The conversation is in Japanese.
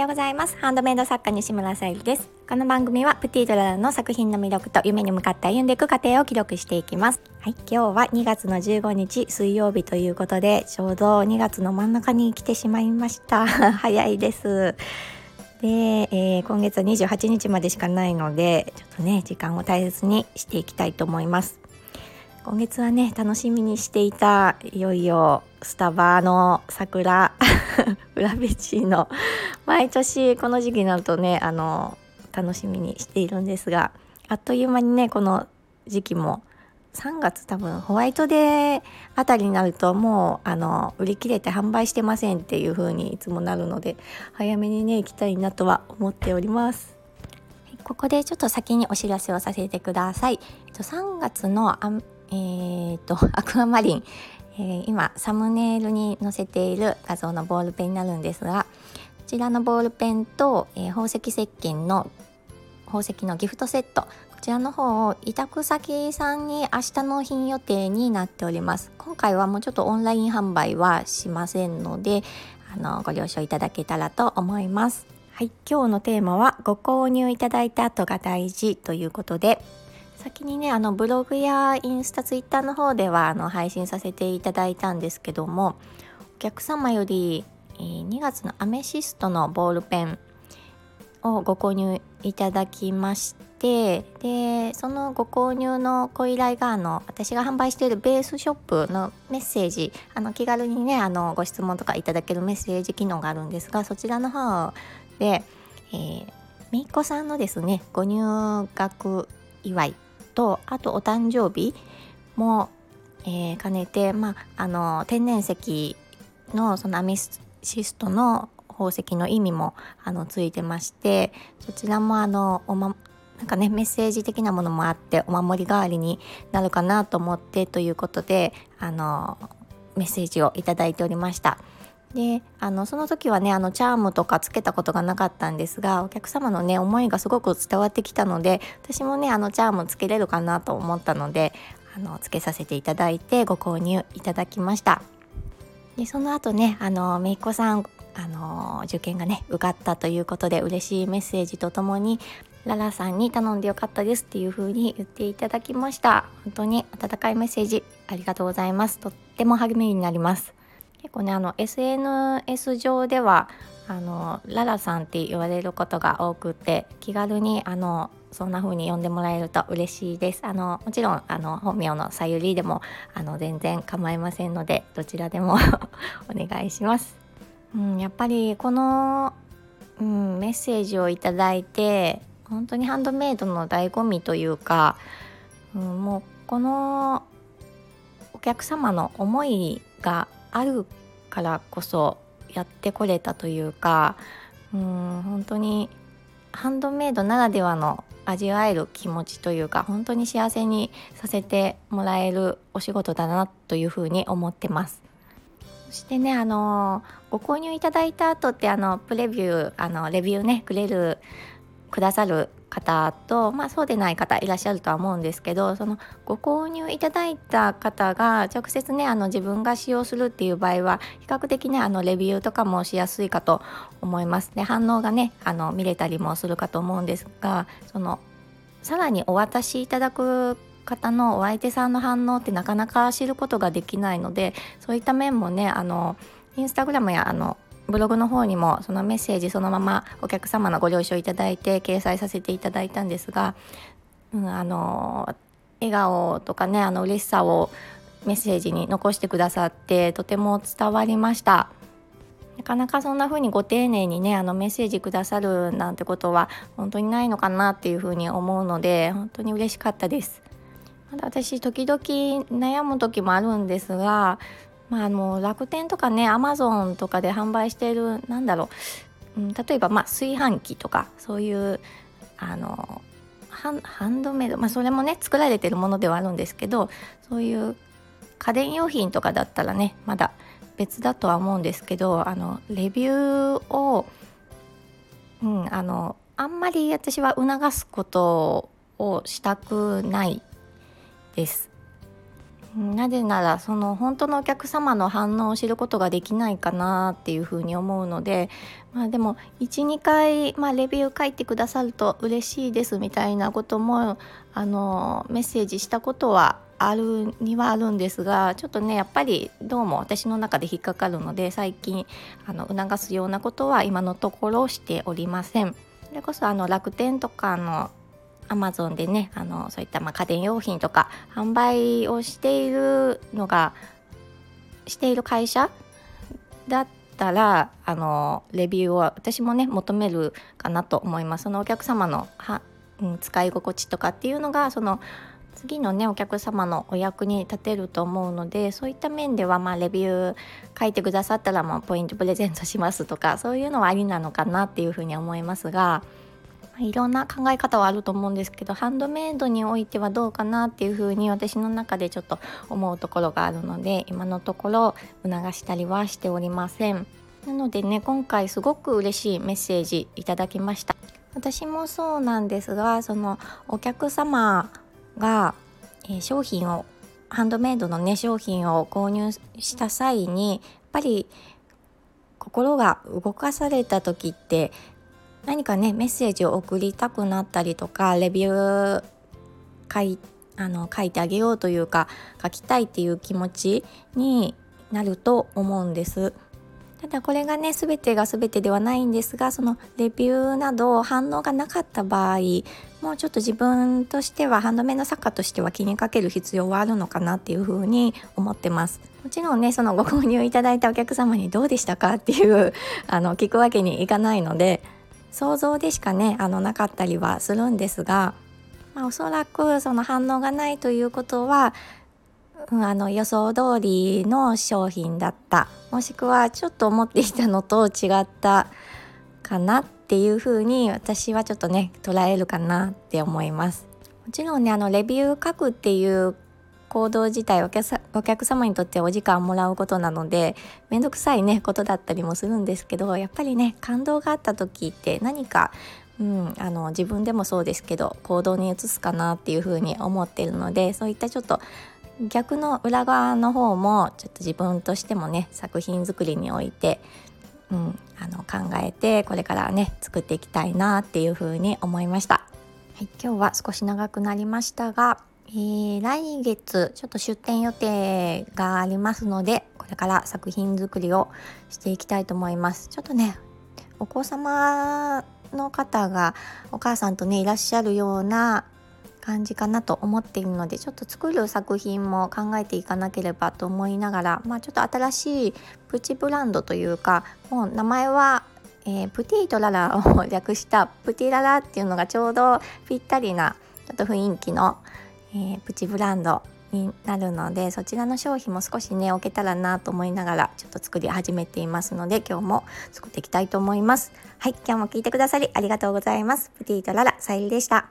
ようございます。ハンドメイド作家西村さゆりです。この番組はプティドラの作品の魅力と夢に向かって歩んでいく過程を記録していきます。はい今日は2月の15日水曜日ということでちょうど2月の真ん中に来てしまいました。早いです。で、えー、今月は28日までしかないのでちょっとね時間を大切にしていきたいと思います。今月はね楽しみにしていたいよいよスタバの桜 裏ベチの毎年この時期になるとねあの楽しみにしているんですがあっという間にねこの時期も3月多分ホワイトデーあたりになるともうあの売り切れて販売してませんっていう風にいつもなるので早めにね行きたいなとは思っております。ここでちょっと先にお知らせをさせてください。3月のえーと、アクアマリン、えー、今サムネイルに載せている画像のボールペンになるんですがこちらのボールペンと、えー、宝石石鹸の宝石のギフトセット。こちらの方を委託先さんに明日納品予定になっております。今回はもうちょっとオンライン販売はしませんのであのご了承いただけたらと思います。はい、今日のテーマはご購入いただいた後が大事ということで先にねあのブログやインスタツイッターの方ではあの配信させていただいたんですけどもお客様より、2月のアメシストのボールペンをご購入いただきましてでそのご購入のご依頼があの私が販売しているベースショップのメッセージあの気軽にねあのご質問とかいただけるメッセージ機能があるんですがそちらの方で、えー、めいっ子さんのですねご入学祝いとあとお誕生日も、えー、兼ねて、まあ、あの天然石のそのアミシストの宝石の意味もあのついてましてそちらもあのおまなんかねメッセージ的なものもあってお守り代わりになるかなと思ってということであのメッセージをいただいておりました。であのその時はねあのチャームとかつけたことがなかったんですがお客様のね思いがすごく伝わってきたので私もねあのチャームつけれるかなと思ったのであのつけさせていただいてご購入いただきました。でその後ねあのめいっ子さんあの受験がね受かったということで嬉しいメッセージとともにララさんに頼んでよかったですっていう風に言っていただきました。本当に温かいメッセージありがとうございます。とっても励みになります。結構ねあの SNS 上ではあのララさんって言われることが多くて気軽にあのそんな風に呼んでもらえると嬉しいです。あのもちろんあの本名のさゆりでもあの全然構いませんのでどちらでも お願いします、うん、やっぱりこの、うん、メッセージをいただいて本当にハンドメイドの醍醐味というか、うん、もうこのお客様の思いがあるからこそやってこれたというかうん本当にハンドメイドならではの味わえる気持ちというか本当に幸せにさせてもらえるお仕事だなというふうに思ってます。そしてねあのご購入いただいた後ってあのプレビューあのレビューねくれるくださる方と、まあ、そうでない方いらっしゃるとは思うんですけどそのご購入いただいた方が直接ねあの自分が使用するっていう場合は比較的ねあのレビューとかもしやすいかと思います。で反応がねあの見れたりもするかと思うんですがそのさらにお渡しいただく方のお相手さんの反応ってなかなか知ることができないのでそういった面もねあのインスタグラムやあのブログの方にもそのメッセージそのままお客様のご了承いただいて掲載させていただいたんですが、うん、あの笑顔とかねあの嬉しさをメッセージに残してくださってとても伝わりました。なかなかそんな風にご丁寧にねあのメッセージくださるなんてことは本当にないのかなっていう風に思うので本当に嬉しかったです。まだ私時々悩む時もあるんですがまあ、あの楽天とかねアマゾンとかで販売しているなんだろう、うん、例えば、まあ、炊飯器とかそういうあのハンドメイド、まあ、それもね作られてるものではあるんですけどそういう家電用品とかだったらねまだ別だとは思うんですけどあのレビューを、うん、あのあんまり私は促すことをしたくないです。なぜならその本当のお客様の反応を知ることができないかなっていうふうに思うので、まあ、でも12回、まあ、レビュー書いてくださると嬉しいですみたいなこともあのメッセージしたことはあるにはあるんですがちょっとねやっぱりどうも私の中で引っかかるので最近あの促すようなことは今のところしておりません。それこそあの楽天とかのアマゾンでねあのそういったま家電用品とか販売をしているのがしている会社だったらあのレビューを私もね求めるかなと思います。そのお客様のは、うん、使い心地とかっていうのがその次のねお客様のお役に立てると思うのでそういった面ではまあレビュー書いてくださったらまあポイントプレゼントしますとかそういうのはありなのかなっていうふうに思いますがいろんな考え方はあると思うんですけどハンドメイドにおいてはどうかなっていうふうに私の中でちょっと思うところがあるので今のところ促したりはしておりません。なのでね今回すごく嬉しいメッセージいただきました。私もそうなんですがそのお客様が、え、商品をハンドメイドのね商品を購入した際にやっぱり心が動かされた時って何かねメッセージを送りたくなったりとかレビュー書いあの書いてあげようというか書きたいっていう気持ちになると思うんです。ただこれがね全てが全てではないんですがそのレビューなど反応がなかった場合もうちょっと自分としてはハンドメイド作家としては気にかける必要はあるのかなっていうふうに思ってますもちろんねそのご購入いただいたお客様にどうでしたかっていうあの聞くわけにいかないので想像でしかねあのなかったりはするんですが、まあ、おそらくその反応がないということは、うん、あの予想通りの商品だったもしくはちょっと思っていたのと違ったかなっていうふうに私はちょっとね捉えるかなって思います。もちろんねあのレビュー書くっていう行動自体お客さお客様にとってお時間をもらうことなので面倒くさいねことだったりもするんですけどやっぱりね感動があった時って何かうん、あの自分でもそうですけど行動に移すかなっていうふうに思ってるのでそういったちょっと逆の裏側の方もちょっと自分としてもね作品作りにおいて、うん、あの考えてこれからね作っていきたいなっていうふうに思いました。はい、今日は少し長くなりましたがえー、来月ちょっと出展予定がありますのでこれから作品作りをしていきたいと思います。ちょっとねお子様の方がお母さんとねいらっしゃるような感じかなと思っているのでちょっと作る作品も考えていかなければと思いながらまあちょっと新しいプチブランドというかもう名前はえー、プティとララを略したプティララっていうのがちょうどぴったりなちょっと雰囲気のえー、プチブランドになるのでそちらの商品も少しね置けたらなと思いながらちょっと作り始めていますので今日も作っていきたいと思います。はい今日も聞いてくださりありがとうございます。プティとララさゆりでした。